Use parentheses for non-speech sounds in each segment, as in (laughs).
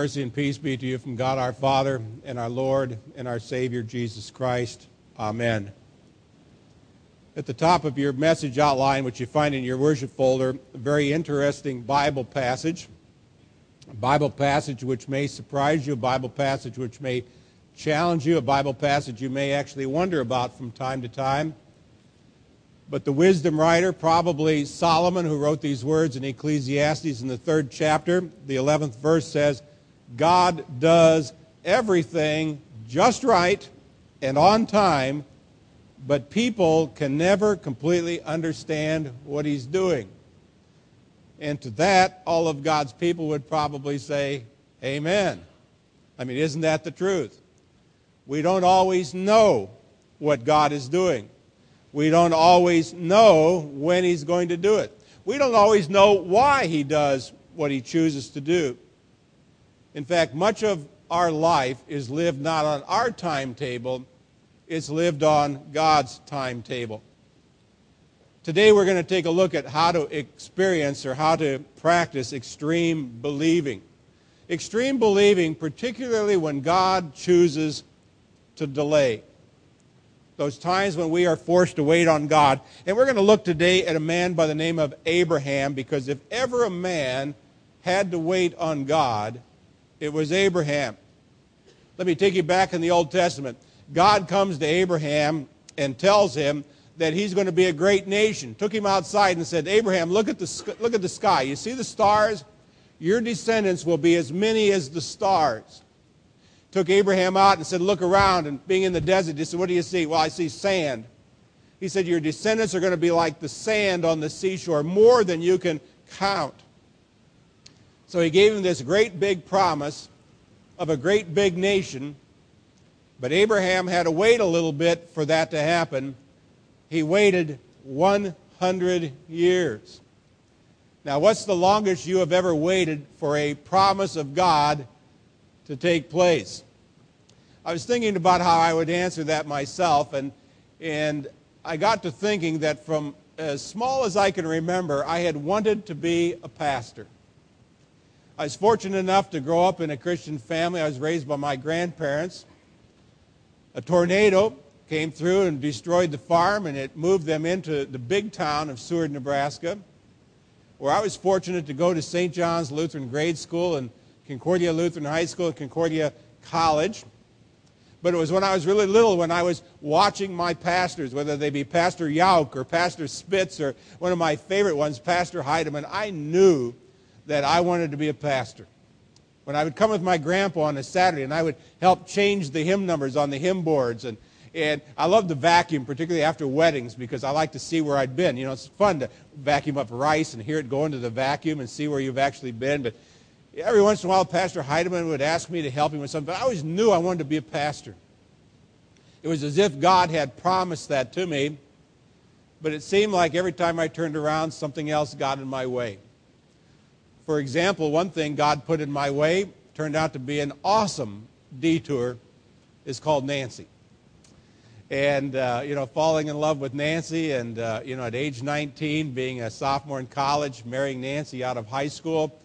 Mercy and peace be to you from God our Father and our Lord and our Savior Jesus Christ. Amen. At the top of your message outline, which you find in your worship folder, a very interesting Bible passage. A Bible passage which may surprise you, a Bible passage which may challenge you, a Bible passage you may actually wonder about from time to time. But the wisdom writer, probably Solomon, who wrote these words in Ecclesiastes in the third chapter, the 11th verse says, God does everything just right and on time, but people can never completely understand what he's doing. And to that, all of God's people would probably say, Amen. I mean, isn't that the truth? We don't always know what God is doing. We don't always know when he's going to do it. We don't always know why he does what he chooses to do. In fact, much of our life is lived not on our timetable, it's lived on God's timetable. Today we're going to take a look at how to experience or how to practice extreme believing. Extreme believing, particularly when God chooses to delay. Those times when we are forced to wait on God. And we're going to look today at a man by the name of Abraham because if ever a man had to wait on God, it was Abraham. Let me take you back in the Old Testament. God comes to Abraham and tells him that he's going to be a great nation. Took him outside and said, Abraham, look at the, look at the sky. You see the stars? Your descendants will be as many as the stars. Took Abraham out and said, Look around. And being in the desert, he said, What do you see? Well, I see sand. He said, Your descendants are going to be like the sand on the seashore, more than you can count. So he gave him this great big promise of a great big nation. But Abraham had to wait a little bit for that to happen. He waited 100 years. Now, what's the longest you have ever waited for a promise of God to take place? I was thinking about how I would answer that myself, and, and I got to thinking that from as small as I can remember, I had wanted to be a pastor. I was fortunate enough to grow up in a Christian family. I was raised by my grandparents. A tornado came through and destroyed the farm, and it moved them into the big town of Seward, Nebraska, where I was fortunate to go to St. John's Lutheran Grade School and Concordia Lutheran High School and Concordia College. But it was when I was really little when I was watching my pastors, whether they be Pastor Yauk or Pastor Spitz or one of my favorite ones, Pastor Heidemann, I knew that I wanted to be a pastor. When I would come with my grandpa on a Saturday and I would help change the hymn numbers on the hymn boards and and I love to vacuum, particularly after weddings, because I like to see where I'd been. You know, it's fun to vacuum up rice and hear it go into the vacuum and see where you've actually been. But every once in a while, Pastor Heidemann would ask me to help him with something. But I always knew I wanted to be a pastor. It was as if God had promised that to me. But it seemed like every time I turned around, something else got in my way. For example, one thing God put in my way turned out to be an awesome detour is called Nancy. And, uh, you know, falling in love with Nancy and, uh, you know, at age 19, being a sophomore in college, marrying Nancy out of high school.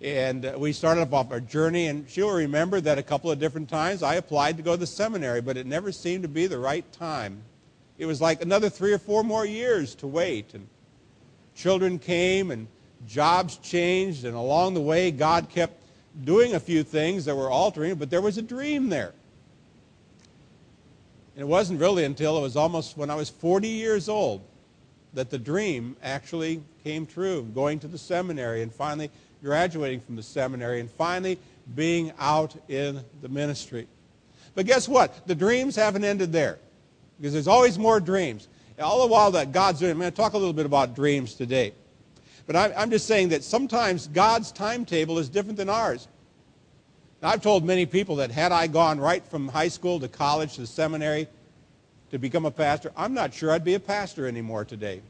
And uh, we started off our journey, and she'll remember that a couple of different times I applied to go to the seminary, but it never seemed to be the right time. It was like another three or four more years to wait. And children came, and jobs changed, and along the way, God kept doing a few things that were altering, but there was a dream there. And it wasn't really until it was almost when I was 40 years old that the dream actually came true, going to the seminary and finally graduating from the seminary and finally being out in the ministry. But guess what? The dreams haven't ended there because there's always more dreams. All the while that God's doing, I'm going to talk a little bit about dreams today. But I'm, I'm just saying that sometimes God's timetable is different than ours. Now, I've told many people that had I gone right from high school to college to seminary to become a pastor, I'm not sure I'd be a pastor anymore today.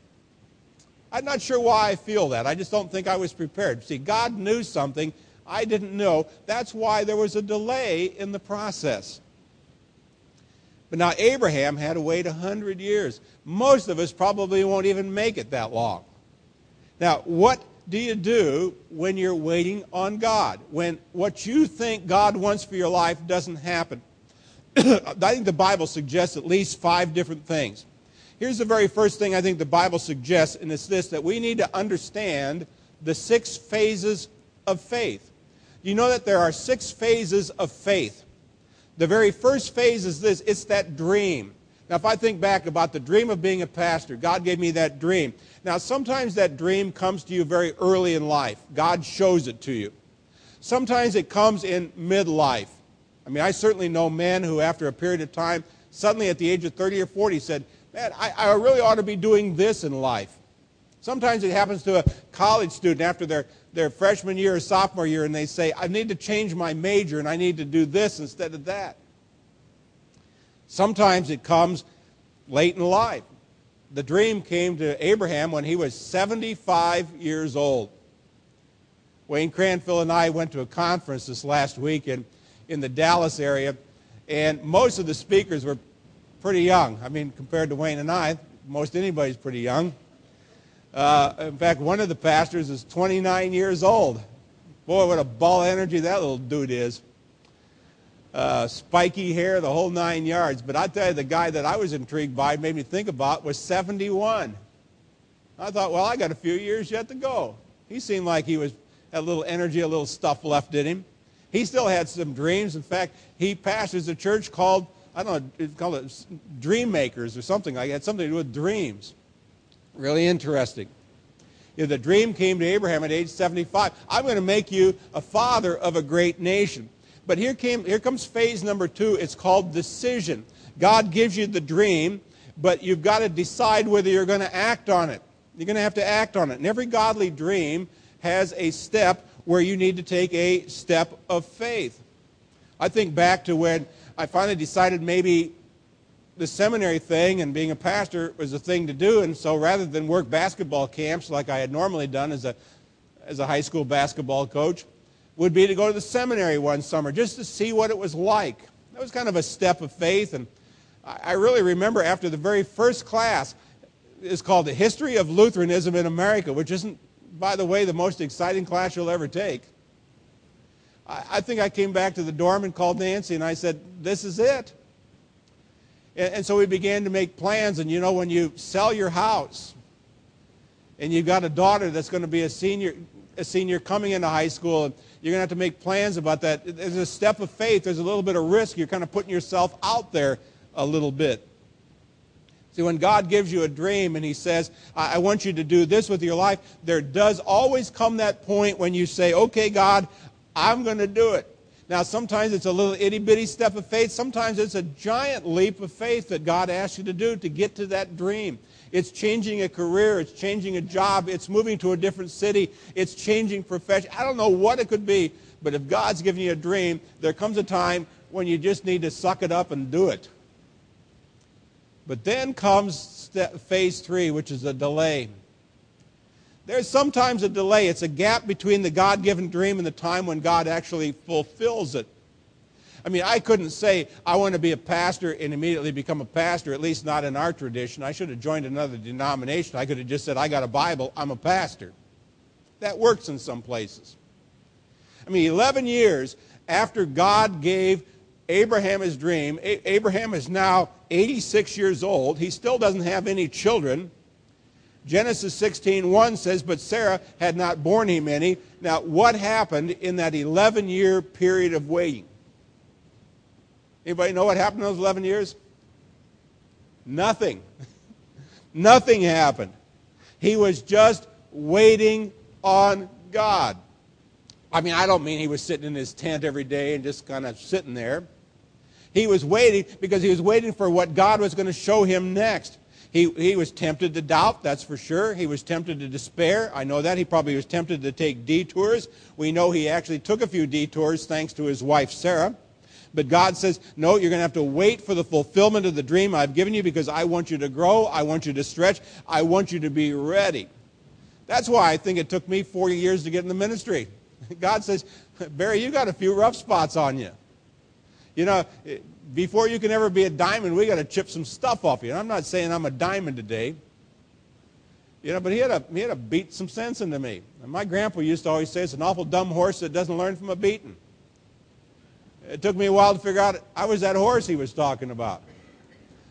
I'm not sure why I feel that. I just don't think I was prepared. See, God knew something I didn't know. That's why there was a delay in the process. But now Abraham had to wait 100 years. Most of us probably won't even make it that long. Now, what do you do when you're waiting on God? When what you think God wants for your life doesn't happen? (coughs) I think the Bible suggests at least five different things. Here's the very first thing I think the Bible suggests, and it's this that we need to understand the six phases of faith. You know that there are six phases of faith. The very first phase is this it's that dream. Now, if I think back about the dream of being a pastor, God gave me that dream. Now, sometimes that dream comes to you very early in life. God shows it to you. Sometimes it comes in midlife. I mean, I certainly know men who, after a period of time, suddenly at the age of 30 or 40 said, Man, I, I really ought to be doing this in life. Sometimes it happens to a college student after their, their freshman year or sophomore year, and they say, I need to change my major and I need to do this instead of that. Sometimes it comes late in life. The dream came to Abraham when he was 75 years old. Wayne Cranfield and I went to a conference this last week in, in the Dallas area, and most of the speakers were pretty young. I mean, compared to Wayne and I, most anybody's pretty young. Uh, in fact, one of the pastors is 29 years old. Boy, what a ball of energy that little dude is uh, spiky hair, the whole nine yards. But I tell you, the guy that I was intrigued by, made me think about, was 71. I thought, well, I got a few years yet to go. He seemed like he was had a little energy, a little stuff left in him. He still had some dreams. In fact, he pastors a church called, I don't know, it's called it Dream Makers or something like that, something to do with dreams. Really interesting. If the dream came to Abraham at age 75, I'm going to make you a father of a great nation. But here, came, here comes phase number two. It's called decision. God gives you the dream, but you've got to decide whether you're going to act on it. You're going to have to act on it. And every godly dream has a step where you need to take a step of faith. I think back to when I finally decided maybe the seminary thing and being a pastor was a thing to do. And so rather than work basketball camps like I had normally done as a, as a high school basketball coach, would be to go to the seminary one summer just to see what it was like. That was kind of a step of faith. And I really remember after the very first class, is called The History of Lutheranism in America, which isn't, by the way, the most exciting class you'll ever take. I, think I came back to the dorm and called Nancy and I said, This is it. And, and so we began to make plans. And you know, when you sell your house and you've got a daughter that's going to be a senior, a senior coming into high school, and you're going to have to make plans about that. There's a step of faith. There's a little bit of risk. You're kind of putting yourself out there a little bit. See, when God gives you a dream and He says, I, want you to do this with your life, there does always come that point when you say, okay, God, I'm going to do it. Now, sometimes it's a little itty bitty step of faith. Sometimes it's a giant leap of faith that God asks you to do to get to that dream. It's changing a career. It's changing a job. It's moving to a different city. It's changing profession. I don't know what it could be, but if God's giving you a dream, there comes a time when you just need to suck it up and do it. But then comes step, phase three, which is a delay. There's sometimes a delay. It's a gap between the God given dream and the time when God actually fulfills it. I mean, I couldn't say I want to be a pastor and immediately become a pastor, at least not in our tradition. I should have joined another denomination. I could have just said, I got a Bible, I'm a pastor. That works in some places. I mean, 11 years after God gave Abraham his dream, Abraham is now 86 years old. He still doesn't have any children. Genesis 16:1 says, "But Sarah had not borne him any." Now, what happened in that 11-year period of waiting? Anybody know what happened in those 11 years? Nothing. (laughs) Nothing happened. He was just waiting on God. I mean, I don't mean he was sitting in his tent every day and just kind of sitting there. He was waiting because he was waiting for what God was going to show him next. He, he was tempted to doubt, that's for sure. He was tempted to despair. I know that. He probably was tempted to take detours. We know he actually took a few detours thanks to his wife, Sarah. But God says, no, you're going to have to wait for the fulfillment of the dream I've given you because I want you to grow. I want you to stretch. I want you to be ready. That's why I think it took me 40 years to get in the ministry. (laughs) God says, Barry, you got a few rough spots on you. You know, before you can ever be a diamond, we got to chip some stuff off you. And I'm not saying I'm a diamond today. You know, but he had a he had to beat some sense into me. And my grandpa used to always say it's an awful dumb horse that doesn't learn from a beating. It took me a while to figure out I was that horse he was talking about.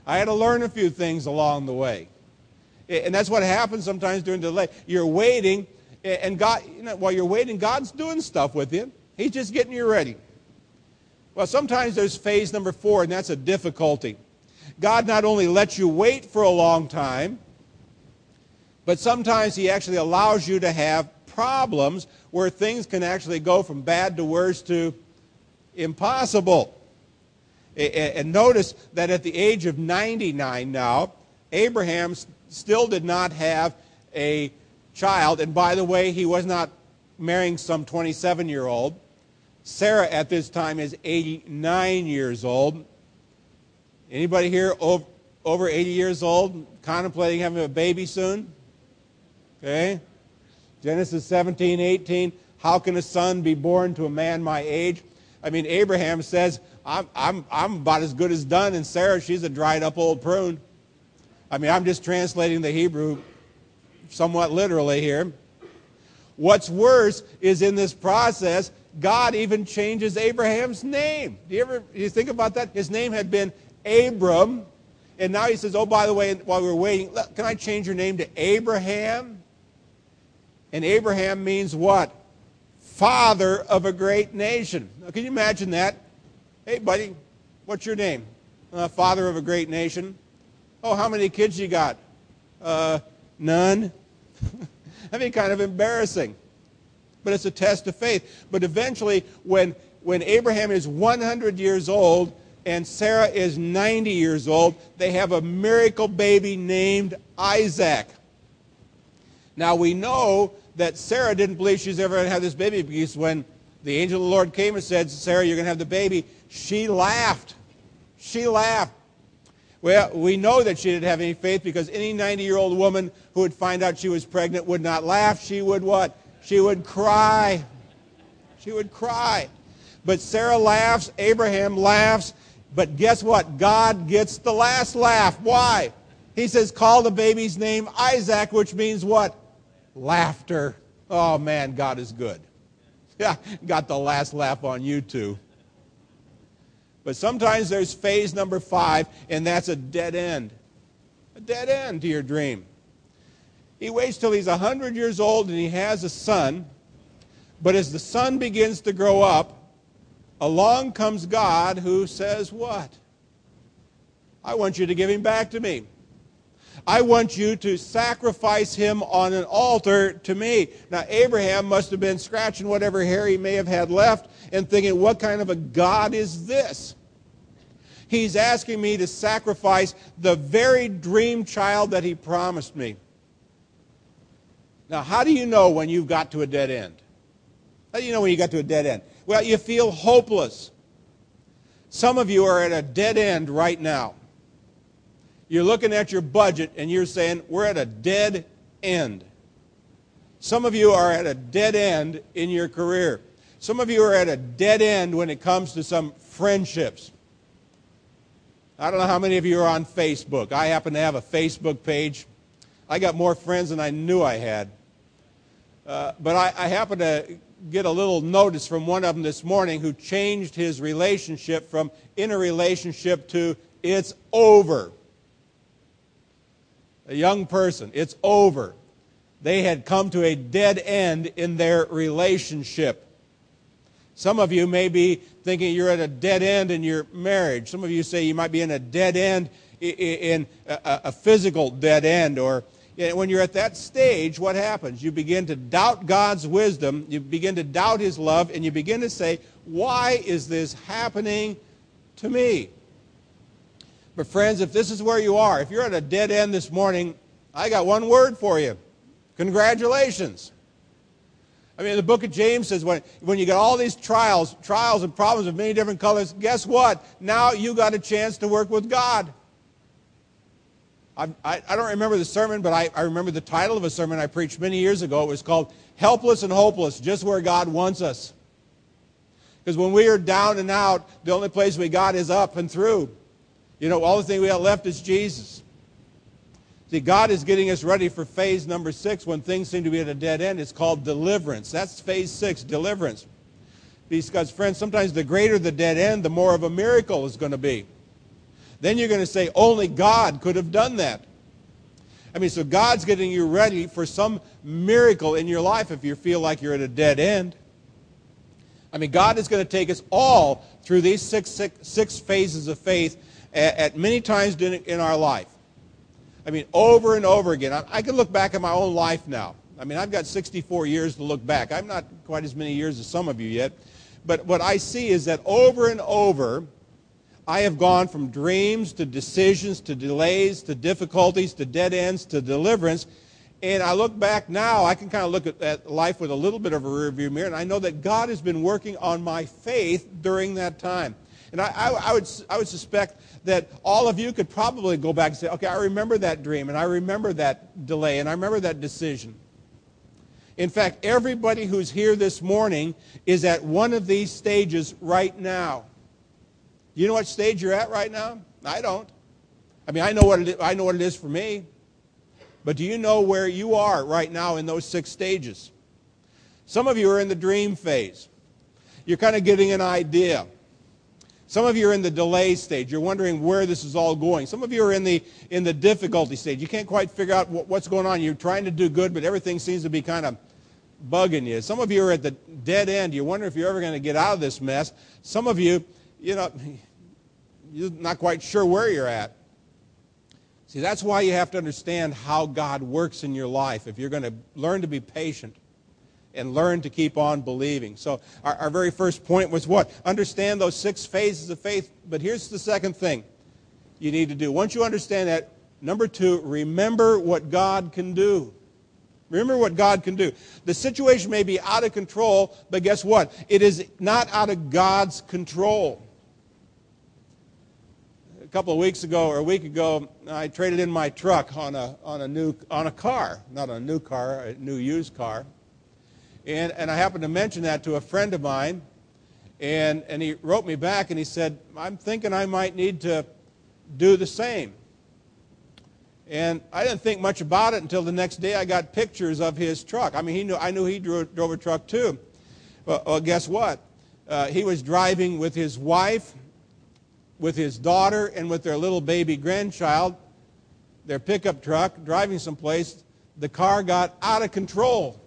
I had to learn a few things along the way. And that's what happens sometimes during delay. You're waiting, and God, you know, while you're waiting, God's doing stuff with you. He's just getting you ready. Well, sometimes there's phase number four, and that's a difficulty. God not only lets you wait for a long time, but sometimes He actually allows you to have problems where things can actually go from bad to worse to impossible. And notice that at the age of 99 now, Abraham still did not have a child. And by the way, he was not marrying some 27 year old. Sarah at this time is 89 years old. Anybody here over 80 years old contemplating having a baby soon? Okay. Genesis 17, 18. How can a son be born to a man my age? I mean, Abraham says, I'm, I'm, I'm about as good as done, and Sarah, she's a dried up old prune. I mean, I'm just translating the Hebrew somewhat literally here. What's worse is in this process, God even changes Abraham's name. Do you ever you think about that? His name had been Abram, and now he says, "Oh, by the way, while we are waiting, can I change your name to Abraham?" And Abraham means what? Father of a great nation. Now, can you imagine that? Hey, buddy, what's your name? Uh, father of a great nation. Oh, how many kids you got? Uh, none. (laughs) I mean, kind of embarrassing. But it's a test of faith. But eventually, when, when Abraham is 100 years old and Sarah is 90 years old, they have a miracle baby named Isaac. Now, we know that Sarah didn't believe she's ever going to have this baby because when the angel of the Lord came and said, Sarah, you're going to have the baby, she laughed. She laughed. Well, we know that she didn't have any faith because any 90 year old woman who would find out she was pregnant would not laugh. She would what? She would cry. She would cry. But Sarah laughs, Abraham laughs, but guess what? God gets the last laugh. Why? He says, call the baby's name Isaac, which means what? Laughter. Oh man, God is good. (laughs) Yeah, got the last laugh on you too. But sometimes there's phase number five, and that's a dead end. A dead end to your dream. He waits till he's 100 years old and he has a son. But as the son begins to grow up, along comes God who says, What? I want you to give him back to me. I want you to sacrifice him on an altar to me. Now, Abraham must have been scratching whatever hair he may have had left and thinking, what kind of a God is this? He's asking me to sacrifice the very dream child that he promised me. Now, how do you know when you've got to a dead end? How do you know when you got to a dead end? Well, you feel hopeless. Some of you are at a dead end right now. You're looking at your budget and you're saying, we're at a dead end. Some of you are at a dead end in your career. Some of you are at a dead end when it comes to some friendships. I don't know how many of you are on Facebook. I happen to have a Facebook page. I got more friends than I knew I had. Uh, but I, I happen to get a little notice from one of them this morning who changed his relationship from in a relationship to it's over a young person. It's over. They had come to a dead end in their relationship. Some of you may be thinking you're at a dead end in your marriage. Some of you say you might be in a dead end in a physical dead end or when you're at that stage, what happens? You begin to doubt God's wisdom, you begin to doubt His love, and you begin to say, Why is this happening to me? But, friends, if this is where you are, if you're at a dead end this morning, I got one word for you congratulations. I mean, the book of James says when, when you got all these trials, trials and problems of many different colors, guess what? Now you got a chance to work with God. I, I, I don't remember the sermon, but I, I remember the title of a sermon I preached many years ago. It was called Helpless and Hopeless, Just Where God Wants Us. Because when we are down and out, the only place we got is up and through. You know, all the thing we got left is Jesus. See, God is getting us ready for phase number six when things seem to be at a dead end. It's called deliverance. That's phase six, deliverance. Because, friends, sometimes the greater the dead end, the more of a miracle is going to be. Then you're going to say, only God could have done that. I mean, so God's getting you ready for some miracle in your life if you feel like you're at a dead end. I mean, God is going to take us all through these six, six, six phases of faith at, at many times in, our life. I mean, over and over again. I, I can look back at my own life now. I mean, I've got 64 years to look back. I'm not quite as many years as some of you yet. But what I see is that over and over, I have gone from dreams to decisions to delays to difficulties to dead ends to deliverance. And I look back now, I can kind of look at, at life with a little bit of a rearview mirror, and I know that God has been working on my faith during that time. And I, I, I, would, I would suspect that all of you could probably go back and say, okay, I remember that dream, and I remember that delay, and I remember that decision. In fact, everybody who's here this morning is at one of these stages right now. You know what stage you're at right now? I don't. I mean, I know what it is, I know what it is for me. But do you know where you are right now in those six stages? Some of you are in the dream phase. You're kind of getting an idea. Some of you are in the delay stage. You're wondering where this is all going. Some of you are in the, in the difficulty stage. You can't quite figure out what, what's going on. You're trying to do good, but everything seems to be kind of bugging you. Some of you are at the dead end. You wonder if you're ever going to get out of this mess. Some of you, you know, (laughs) you're not quite sure where you're at. See, that's why you have to understand how God works in your life if you're going to learn to be patient and learn to keep on believing. So our, our very first point was what? Understand those six phases of faith. But here's the second thing you need to do. Once you understand that, number two, remember what God can do. Remember what God can do. The situation may be out of control, but guess what? It is not out of God's control. A couple of weeks ago or a week ago, I traded in my truck on a, on a, new, on a car, not a new car, a new used car. And, and I happened to mention that to a friend of mine, and, and he wrote me back and he said, I'm thinking I might need to do the same. And I didn't think much about it until the next day I got pictures of his truck. I mean, he knew, I knew he drove, drove a truck too. Well, well guess what? Uh, he was driving with his wife, with his daughter, and with their little baby grandchild, their pickup truck, driving someplace. The car got out of control.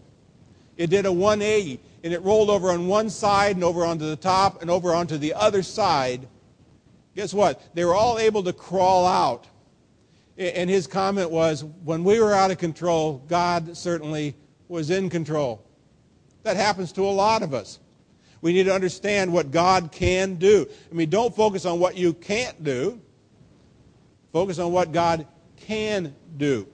It did a 180, and it rolled over on one side and over onto the top and over onto the other side. Guess what? They were all able to crawl out. And his comment was, when we were out of control, God certainly was in control. That happens to a lot of us. We need to understand what God can do. I mean, don't focus on what you can't do. Focus on what God can do.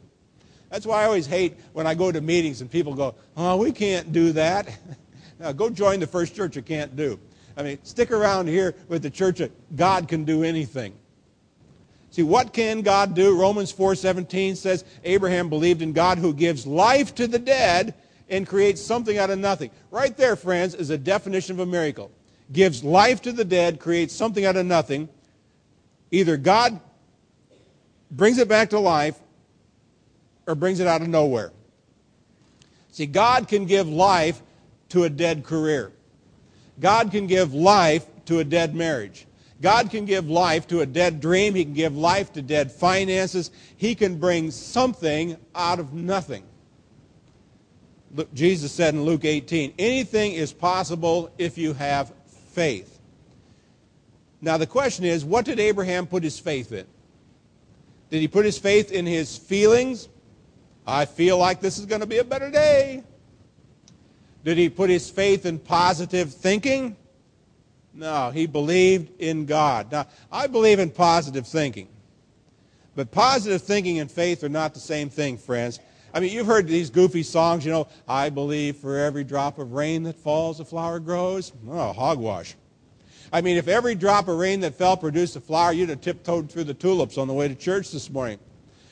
That's why I always hate when I go to meetings and people go, oh, we can't do that. (laughs) now, go join the first church you can't do. I mean, stick around here with the church that God can do anything. See, what can God do? Romans 4:17 says Abraham believed in God who gives life to the dead and creates something out of nothing. Right there, friends, is a definition of a miracle. Gives life to the dead, creates something out of nothing. Either God brings it back to life or brings it out of nowhere. See, God can give life to a dead career. God can give life to a dead marriage. God can give life to a dead dream. He can give life to dead finances. He can bring something out of nothing. Jesus said in Luke 18, anything is possible if you have faith. Now, the question is, what did Abraham put his faith in? Did he put his faith in his feelings? I feel like this is going to be a better day. Did he put his faith in positive thinking? No, he believed in God. Now, I believe in positive thinking. But positive thinking and faith are not the same thing, friends. I mean, you've heard these goofy songs, you know, I believe for every drop of rain that falls, a flower grows. Oh, hogwash. I mean, if every drop of rain that fell produced a flower, you'd have tiptoed through the tulips on the way to church this morning.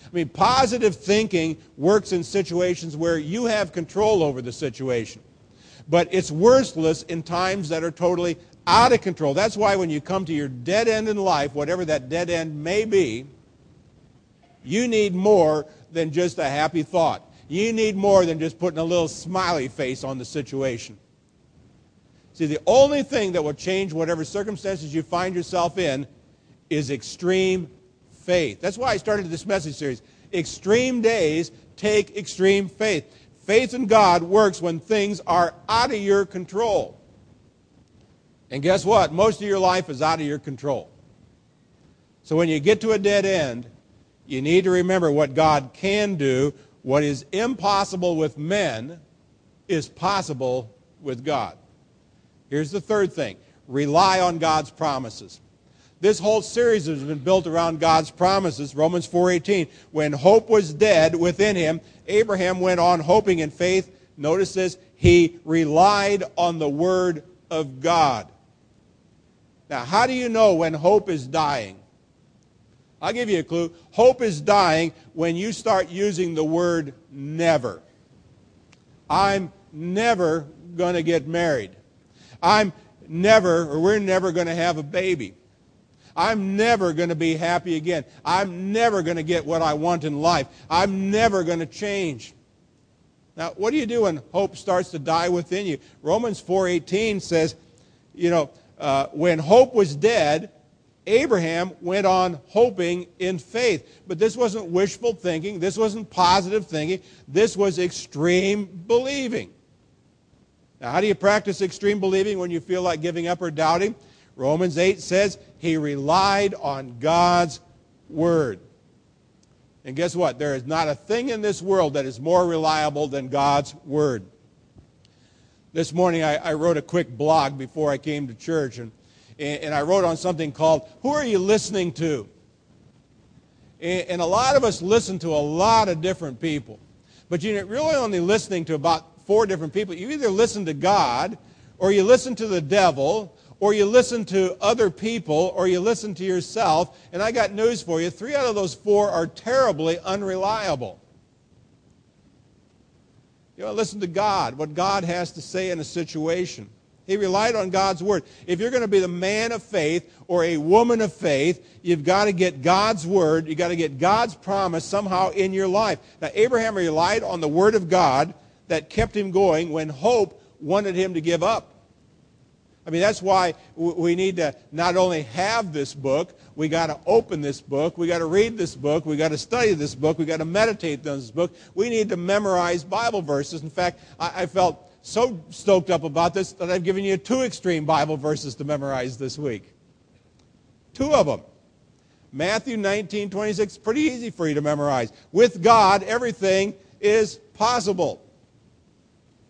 I mean, positive thinking works in situations where you have control over the situation. But it's worthless in times that are totally out of control. That's why when you come to your dead end in life, whatever that dead end may be, you need more than just a happy thought. You need more than just putting a little smiley face on the situation. See, the only thing that will change whatever circumstances you find yourself in is extreme faith. That's why I started this message series. Extreme days take extreme faith. Faith in God works when things are out of your control. And guess what? Most of your life is out of your control. So when you get to a dead end, you need to remember what God can do. What is impossible with men is possible with God. Here's the third thing rely on God's promises. This whole series has been built around God's promises. Romans 4:18, when hope was dead within him, Abraham went on hoping in faith. Notice this, he relied on the word of God. Now, how do you know when hope is dying? I'll give you a clue. Hope is dying when you start using the word never. I'm never going to get married. I'm never, or we're never going to have a baby. I'm never going to be happy again. I'm never going to get what I want in life. I'm never going to change. Now, what do you do when hope starts to die within you? Romans 4:18 says, you know, uh, when hope was dead, Abraham went on hoping in faith. But this wasn't wishful thinking. This wasn't positive thinking. This was extreme believing. Now, how do you practice extreme believing when you feel like giving up or doubting? Romans 8 says he relied on God's word. And guess what? There is not a thing in this world that is more reliable than God's word. This morning I, I wrote a quick blog before I came to church, and, and I wrote on something called Who Are You Listening to? And, and a lot of us listen to a lot of different people. But you're really only listening to about four different people. You either listen to God, or you listen to the devil, or you listen to other people, or you listen to yourself. And I got news for you three out of those four are terribly unreliable. You know, listen to God, what God has to say in a situation. He relied on God's word. If you're going to be the man of faith or a woman of faith, you've got to get God's word. You've got to get God's promise somehow in your life. Now, Abraham relied on the word of God that kept him going when hope wanted him to give up. I mean, that's why we need to not only have this book, we got to open this book, we got to read this book, we got to study this book, we got to meditate on this book. We need to memorize Bible verses. In fact, I, felt so stoked up about this that I've given you two extreme Bible verses to memorize this week. Two of them. Matthew 19, 26, pretty easy for you to memorize. With God, everything is possible.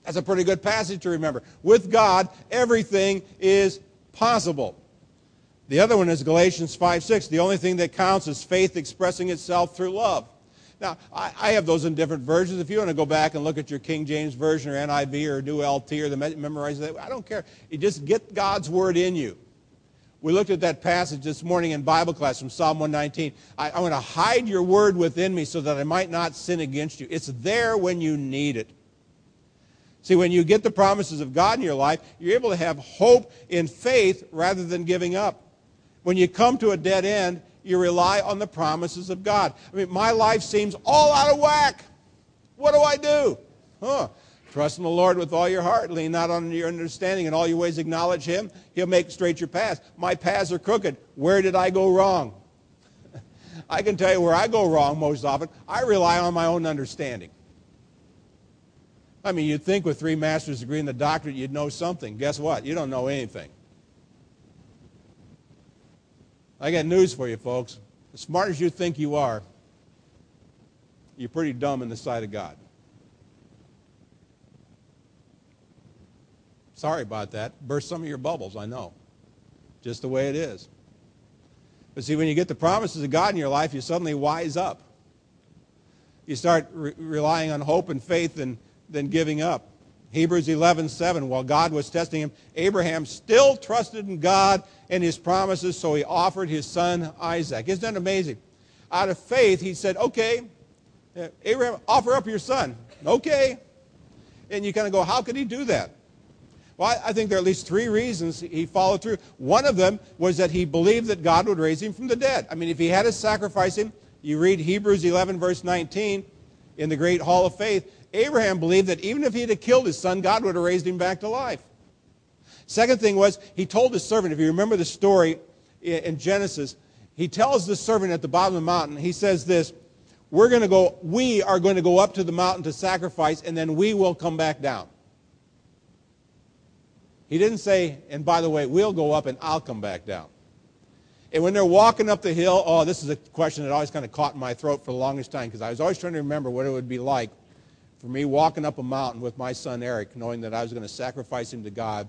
That's a pretty good passage to remember. With God, everything is possible. The other one is Galatians 5 6. The only thing that counts is faith expressing itself through love. Now, I, I, have those in different versions. If you want to go back and look at your King James Version or NIV or New LT or the memorize that, I don't care. You just get God's word in you. We looked at that passage this morning in Bible class from Psalm 119. I, I want to hide your word within me so that I might not sin against you. It's there when you need it. See, when you get the promises of God in your life, you're able to have hope in faith rather than giving up. When you come to a dead end, you rely on the promises of God. I mean, my life seems all out of whack. What do I do? Huh. Trust in the Lord with all your heart. Lean not on your understanding. In all your ways acknowledge Him. He'll make straight your paths. My paths are crooked. Where did I go wrong? (laughs) I can tell you where I go wrong most often. I rely on my own understanding. I mean, you'd think with three master's degree and the doctorate, you'd know something. Guess what? You don't know anything. I got news for you, folks. As smart as you think you are, you're pretty dumb in the sight of God. Sorry about that. Burst some of your bubbles, I know. Just the way it is. But see, when you get the promises of God in your life, you suddenly wise up. You start re- relying on hope and faith and than giving up. Hebrews 11:7 while God was testing him Abraham still trusted in God and his promises so he offered his son Isaac. Isn't that amazing? Out of faith he said, "Okay, uh, Abraham, offer up your son." Okay. And you kind of go, "How could he do that?" Well, I think there are at least three reasons he followed through. One of them was that he believed that God would raise him from the dead. I mean, if he had to sacrifice him, You read Hebrews 11, verse 19, in the great hall of faith, Abraham believed that even if he had killed his son, God would have raised him back to life. Second thing was, he told his servant, if you remember the story in Genesis, he tells the servant at the bottom of the mountain, he says this, we're going to go, we are going to go up to the mountain to sacrifice, and then we will come back down. He didn't say, and by the way, we'll go up and I'll come back down. And when they're walking up the hill, oh, this is a question that always kind of caught in my throat for the longest time because I was always trying to remember what it would be like for me walking up a mountain with my son Eric, knowing that I was going to sacrifice him to God.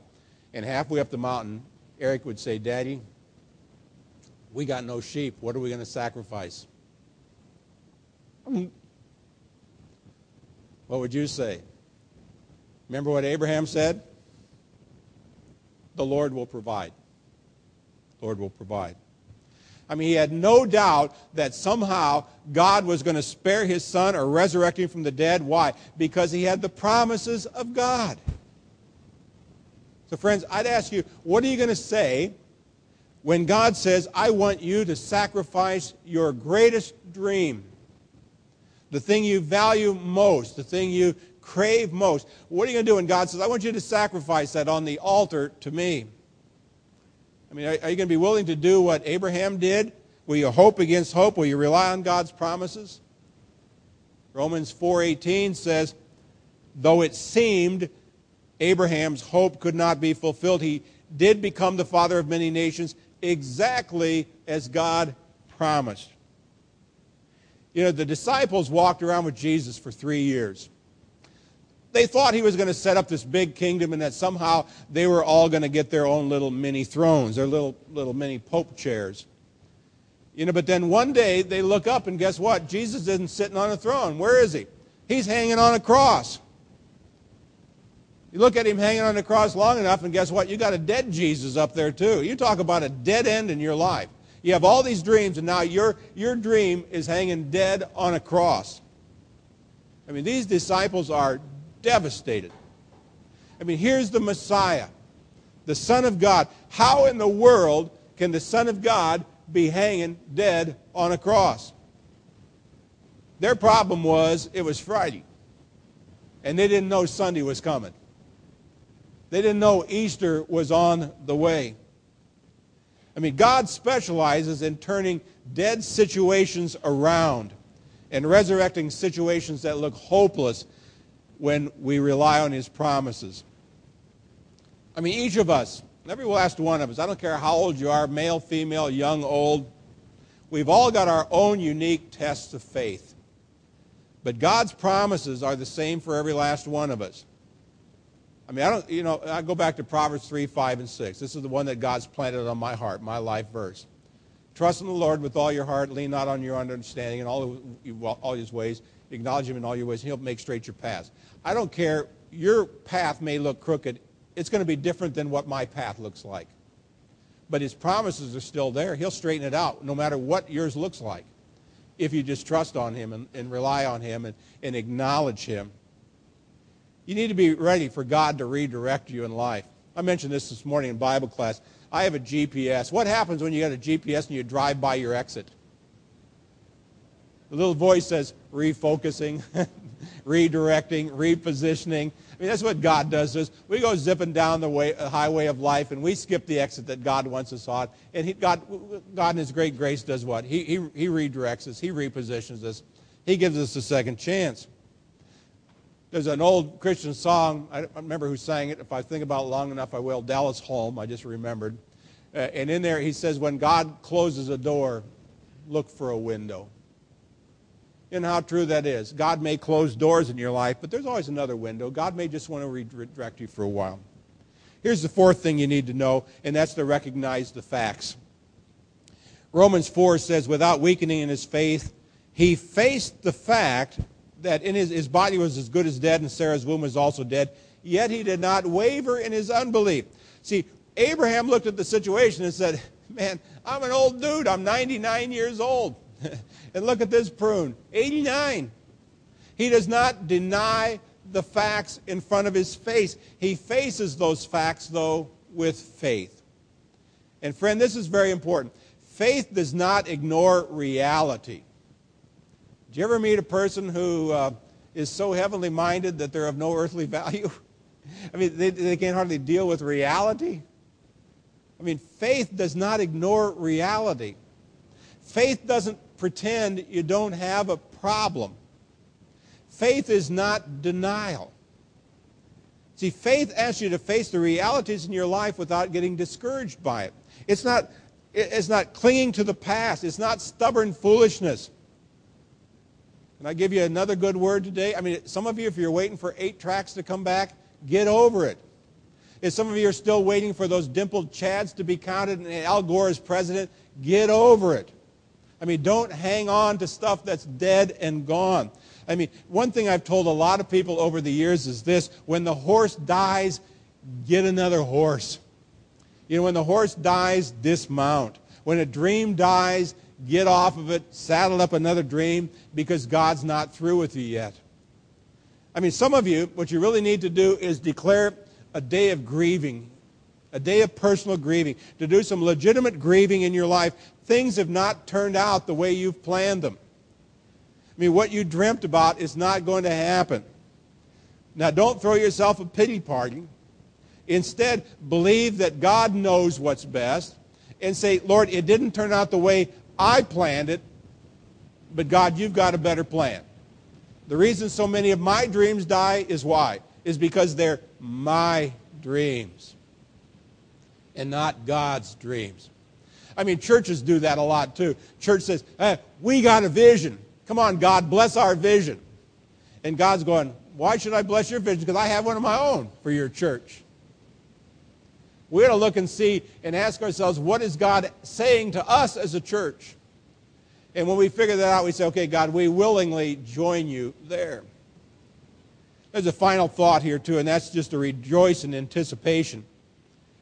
And halfway up the mountain, Eric would say, Daddy, we got no sheep. What are we going to sacrifice? What would you say? Remember what Abraham said? The Lord will provide. The Lord will provide. I mean, he had no doubt that somehow God was going to spare his son or resurrect him from the dead. Why? Because he had the promises of God. So, friends, I'd ask you, what are you going to say when God says, I want you to sacrifice your greatest dream, the thing you value most, the thing you crave most? What are you going to do when God says, I want you to sacrifice that on the altar to me? I mean, are, are you going to be willing to do what Abraham did? Will you hope against hope? Will you rely on God's promises? Romans 4:18 says, though it seemed Abraham's hope could not be fulfilled, he did become the father of many nations exactly as God promised. You know, the disciples walked around with Jesus for 3 years they thought he was going to set up this big kingdom and that somehow they were all going to get their own little mini thrones, their little, little mini pope chairs. You know, but then one day they look up and guess what? Jesus isn't sitting on a throne. Where is he? He's hanging on a cross. You look at him hanging on the cross long enough, and guess what? You got a dead Jesus up there too. You talk about a dead end in your life. You have all these dreams, and now your, your dream is hanging dead on a cross. I mean, these disciples are devastated. I mean, here's the Messiah, the Son of God. How in the world can the Son of God be hanging dead on a cross? Their problem was it was Friday, and they didn't know Sunday was coming. They didn't know Easter was on the way. I mean, God specializes in turning dead situations around and resurrecting situations that look hopeless when we rely on his promises. I mean, each of us, every last one of us, I don't care how old you are, male, female, young, old, we've all got our own unique tests of faith. But God's promises are the same for every last one of us. I mean, I don't, you know, I go back to Proverbs 3, 5, and 6. This is the one that God's planted on my heart, my life verse. Trust in the Lord with all your heart, lean not on your understanding, in all, all his ways, acknowledge him in all your ways, and he'll make straight your paths. I don't care, your path may look crooked. It's going to be different than what my path looks like. But his promises are still there. He'll straighten it out no matter what yours looks like if you just trust on him and, and rely on him and, and acknowledge him. You need to be ready for God to redirect you in life. I mentioned this this morning in Bible class. I have a GPS. What happens when you got a GPS and you drive by your exit? The little voice says, refocusing, (laughs) redirecting, repositioning. I mean, that's what God does us. We go zipping down the way, uh, highway of life, and we skip the exit that God wants us on. And he, God, God, in His great grace, does what? He, he, he redirects us. He repositions us. He gives us a second chance. There's an old Christian song. I don't remember who sang it. If I think about it long enough, I will. Dallas Holm, I just remembered. Uh, and in there, he says, when God closes a door, look for a window and how true that is. God may close doors in your life, but there's always another window. God may just want to redirect you for a while. Here's the fourth thing you need to know, and that's to recognize the facts. Romans 4 says, without weakening in his faith, he faced the fact that in his, his body was as good as dead, and Sarah's womb was also dead, yet he did not waver in his unbelief. See, Abraham looked at the situation and said, Man, I'm an old dude. I'm 99 years old. (laughs) and look at this prune 89. He does not deny the facts in front of his face. He faces those facts, though, with faith. And, friend, this is very important. Faith does not ignore reality. Do you ever meet a person who uh, is so heavenly minded that they're of no earthly (laughs) value? I mean, they, they can't hardly deal with reality. I mean, faith does not ignore reality. Faith doesn't pretend you don't have a problem. Faith is not denial. See, faith asks you to face the realities in your life without getting discouraged by it. It's not, it's not clinging to the past. It's not stubborn foolishness. Can I give you another good word today? I mean, some of you, if you're waiting for eight tracks to come back, get over it. If some of you are still waiting for those dimpled chads to be counted and Al Gore is president, get over it. I mean, don't hang on to stuff that's dead and gone. I mean, one thing I've told a lot of people over the years is this when the horse dies, get another horse. You know, when the horse dies, dismount. When a dream dies, get off of it, saddle up another dream because God's not through with you yet. I mean, some of you, what you really need to do is declare a day of grieving, a day of personal grieving, to do some legitimate grieving in your life. Things have not turned out the way you've planned them. I mean, what you dreamt about is not going to happen. Now, don't throw yourself a pity party. Instead, believe that God knows what's best and say, Lord, it didn't turn out the way I planned it, but God, you've got a better plan. The reason so many of my dreams die is why? Is because they're my dreams and not God's dreams. I mean, churches do that a lot too. Church says, hey, we got a vision. Come on, God, bless our vision. And God's going, why should I bless your vision? Because I have one of my own for your church. We ought to look and see and ask ourselves, what is God saying to us as a church? And when we figure that out, we say, okay, God, we willingly join you there. There's a final thought here, too, and that's just to rejoice anticipation.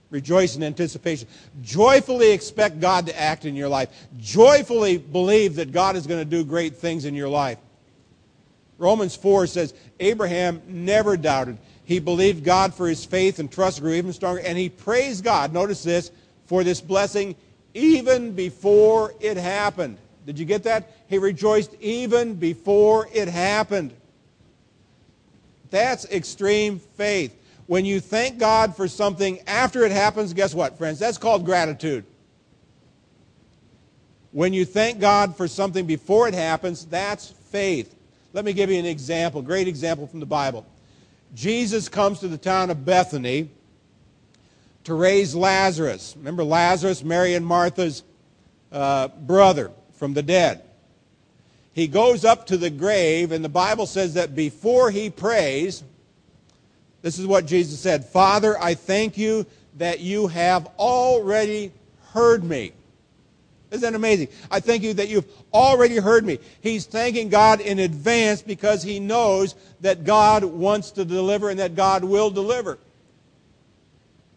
Rejoice in anticipation. Joyfully expect God to act in your life. Joyfully believe that God is going to do great things in your life. Romans 4 says, Abraham never doubted. He believed God for his faith and trust grew even stronger, and he praised God, notice this, for this blessing even before it happened. Did you get that? He rejoiced even before it happened. That's extreme faith. When you thank God for something after it happens, guess what, friends? That's called gratitude. When you thank God for something before it happens, that's faith. Let me give you an example, great example from the Bible. Jesus comes to the town of Bethany to raise Lazarus. Remember Lazarus, Mary and Martha's uh, brother from the dead. He goes up to the grave, and the Bible says that before he prays, this is what Jesus said Father, I thank you that you have already heard me. Isn't that amazing? I thank you that you've already heard me. He's thanking God in advance because he knows that God wants to deliver and that God will deliver.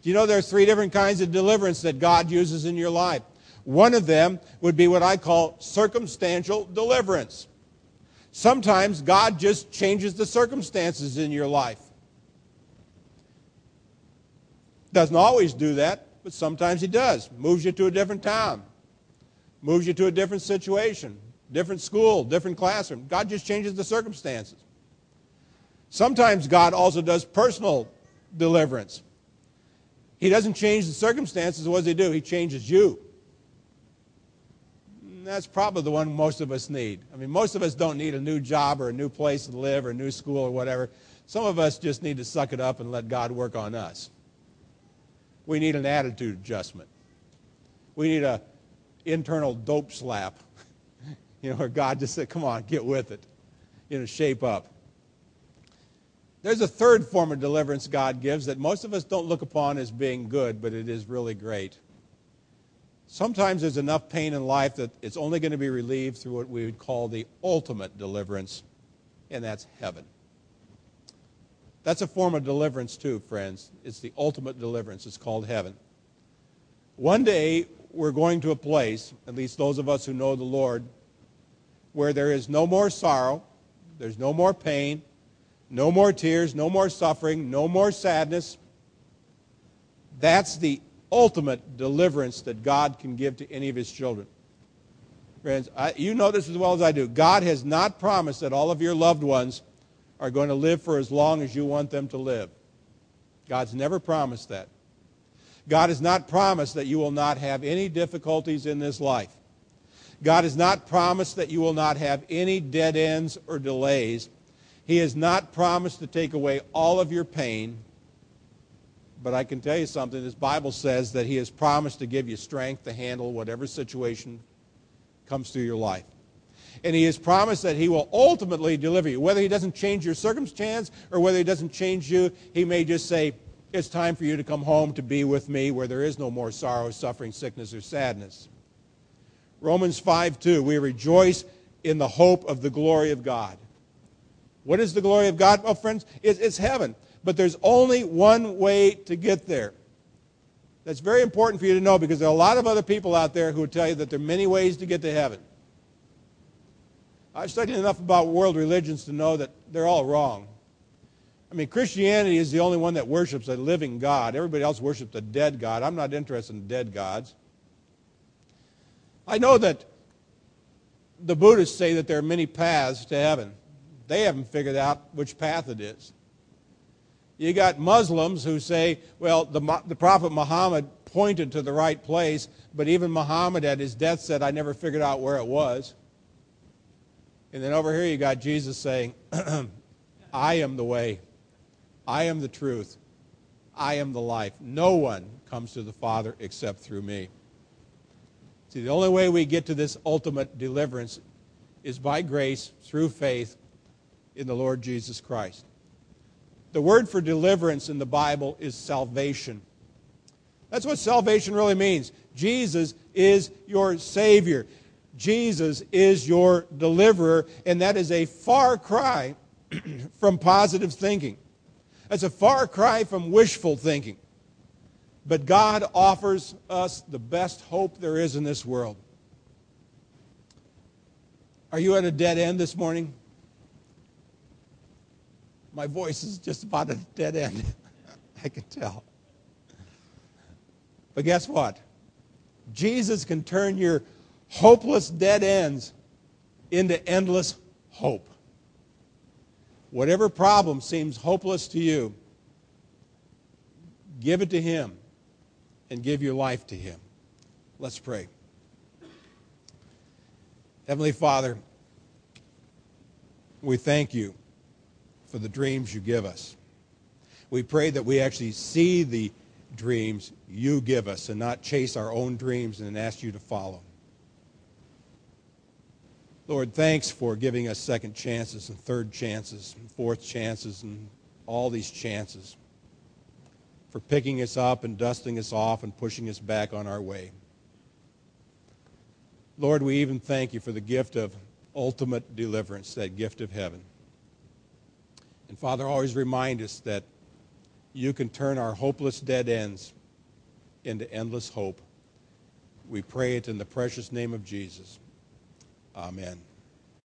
Do you know there's three different kinds of deliverance that God uses in your life? One of them would be what I call circumstantial deliverance. Sometimes God just changes the circumstances in your life. Doesn't always do that, but sometimes He does. Moves you to a different town, moves you to a different situation, different school, different classroom. God just changes the circumstances. Sometimes God also does personal deliverance. He doesn't change the circumstances. What does He do? He changes you that's probably the one most of us need. I mean, most of us don't need a new job or a new place to live or a new school or whatever. Some of us just need to suck it up and let God work on us. We need an attitude adjustment. We need a internal dope slap. (laughs) you know, where God just said, come on, get with it. You know, shape up. There's a third form of deliverance God gives that most of us don't look upon as being good, but it is really great. Sometimes there's enough pain in life that it's only going to be relieved through what we would call the ultimate deliverance, and that's heaven. That's a form of deliverance, too, friends. It's the ultimate deliverance. It's called heaven. One day, we're going to a place, at least those of us who know the Lord, where there is no more sorrow, there's no more pain, no more tears, no more suffering, no more sadness. That's the ultimate deliverance that God can give to any of his children. Friends, I, you know this as well as I do. God has not promised that all of your loved ones are going to live for as long as you want them to live. God's never promised that. God has not promised that you will not have any difficulties in this life. God has not promised that you will not have any dead ends or delays. He has not promised to take away all of your pain. But I can tell you something. This Bible says that He has promised to give you strength to handle whatever situation comes through your life. And He has promised that He will ultimately deliver you. Whether He doesn't change your circumstance or whether He doesn't change you, He may just say, It's time for you to come home to be with me where there is no more sorrow, suffering, sickness, or sadness. Romans 5 2, we rejoice in the hope of the glory of God. What is the glory of God? Well, friends, it's heaven. But there's only one way to get there. That's very important for you to know because there are a lot of other people out there who will tell you that there are many ways to get to heaven. I've studied enough about world religions to know that they're all wrong. I mean, Christianity is the only one that worships a living God. Everybody else worships a dead God. I'm not interested in dead gods. I know that the Buddhists say that there are many paths to heaven. They haven't figured out which path it is. You got Muslims who say, well, the, the Prophet Muhammad pointed to the right place, but even Muhammad at his death said, I never figured out where it was. And then over here you got Jesus saying, (clears throat) I am the way, I am the truth, I am the life. No one comes to the Father except through me. See, the only way we get to this ultimate deliverance is by grace through faith in the Lord Jesus Christ. The word for deliverance in the Bible is salvation. That's what salvation really means. Jesus is your Savior. Jesus is your deliverer, and that is a far cry (clears throat) from positive thinking. That's a far cry from wishful thinking. But God offers us the best hope there is in this world. Are you at a dead end this morning? My voice is just about at a dead end. (laughs) I can tell. But guess what? Jesus can turn your hopeless dead ends into endless hope. Whatever problem seems hopeless to you, give it to Him and give your life to Him. Let's pray. Heavenly Father, we thank you for the dreams you give us. We pray that we actually see the dreams you give us and not chase our own dreams and ask you to follow. Lord, thanks for giving us second chances and third chances and fourth chances and all these chances for picking us up and dusting us off and pushing us back on our way. Lord, we even thank you for the gift of ultimate deliverance, that gift of heaven. And Father, always remind us that you can turn our hopeless dead ends into endless hope. We pray it in the precious name of Jesus. Amen.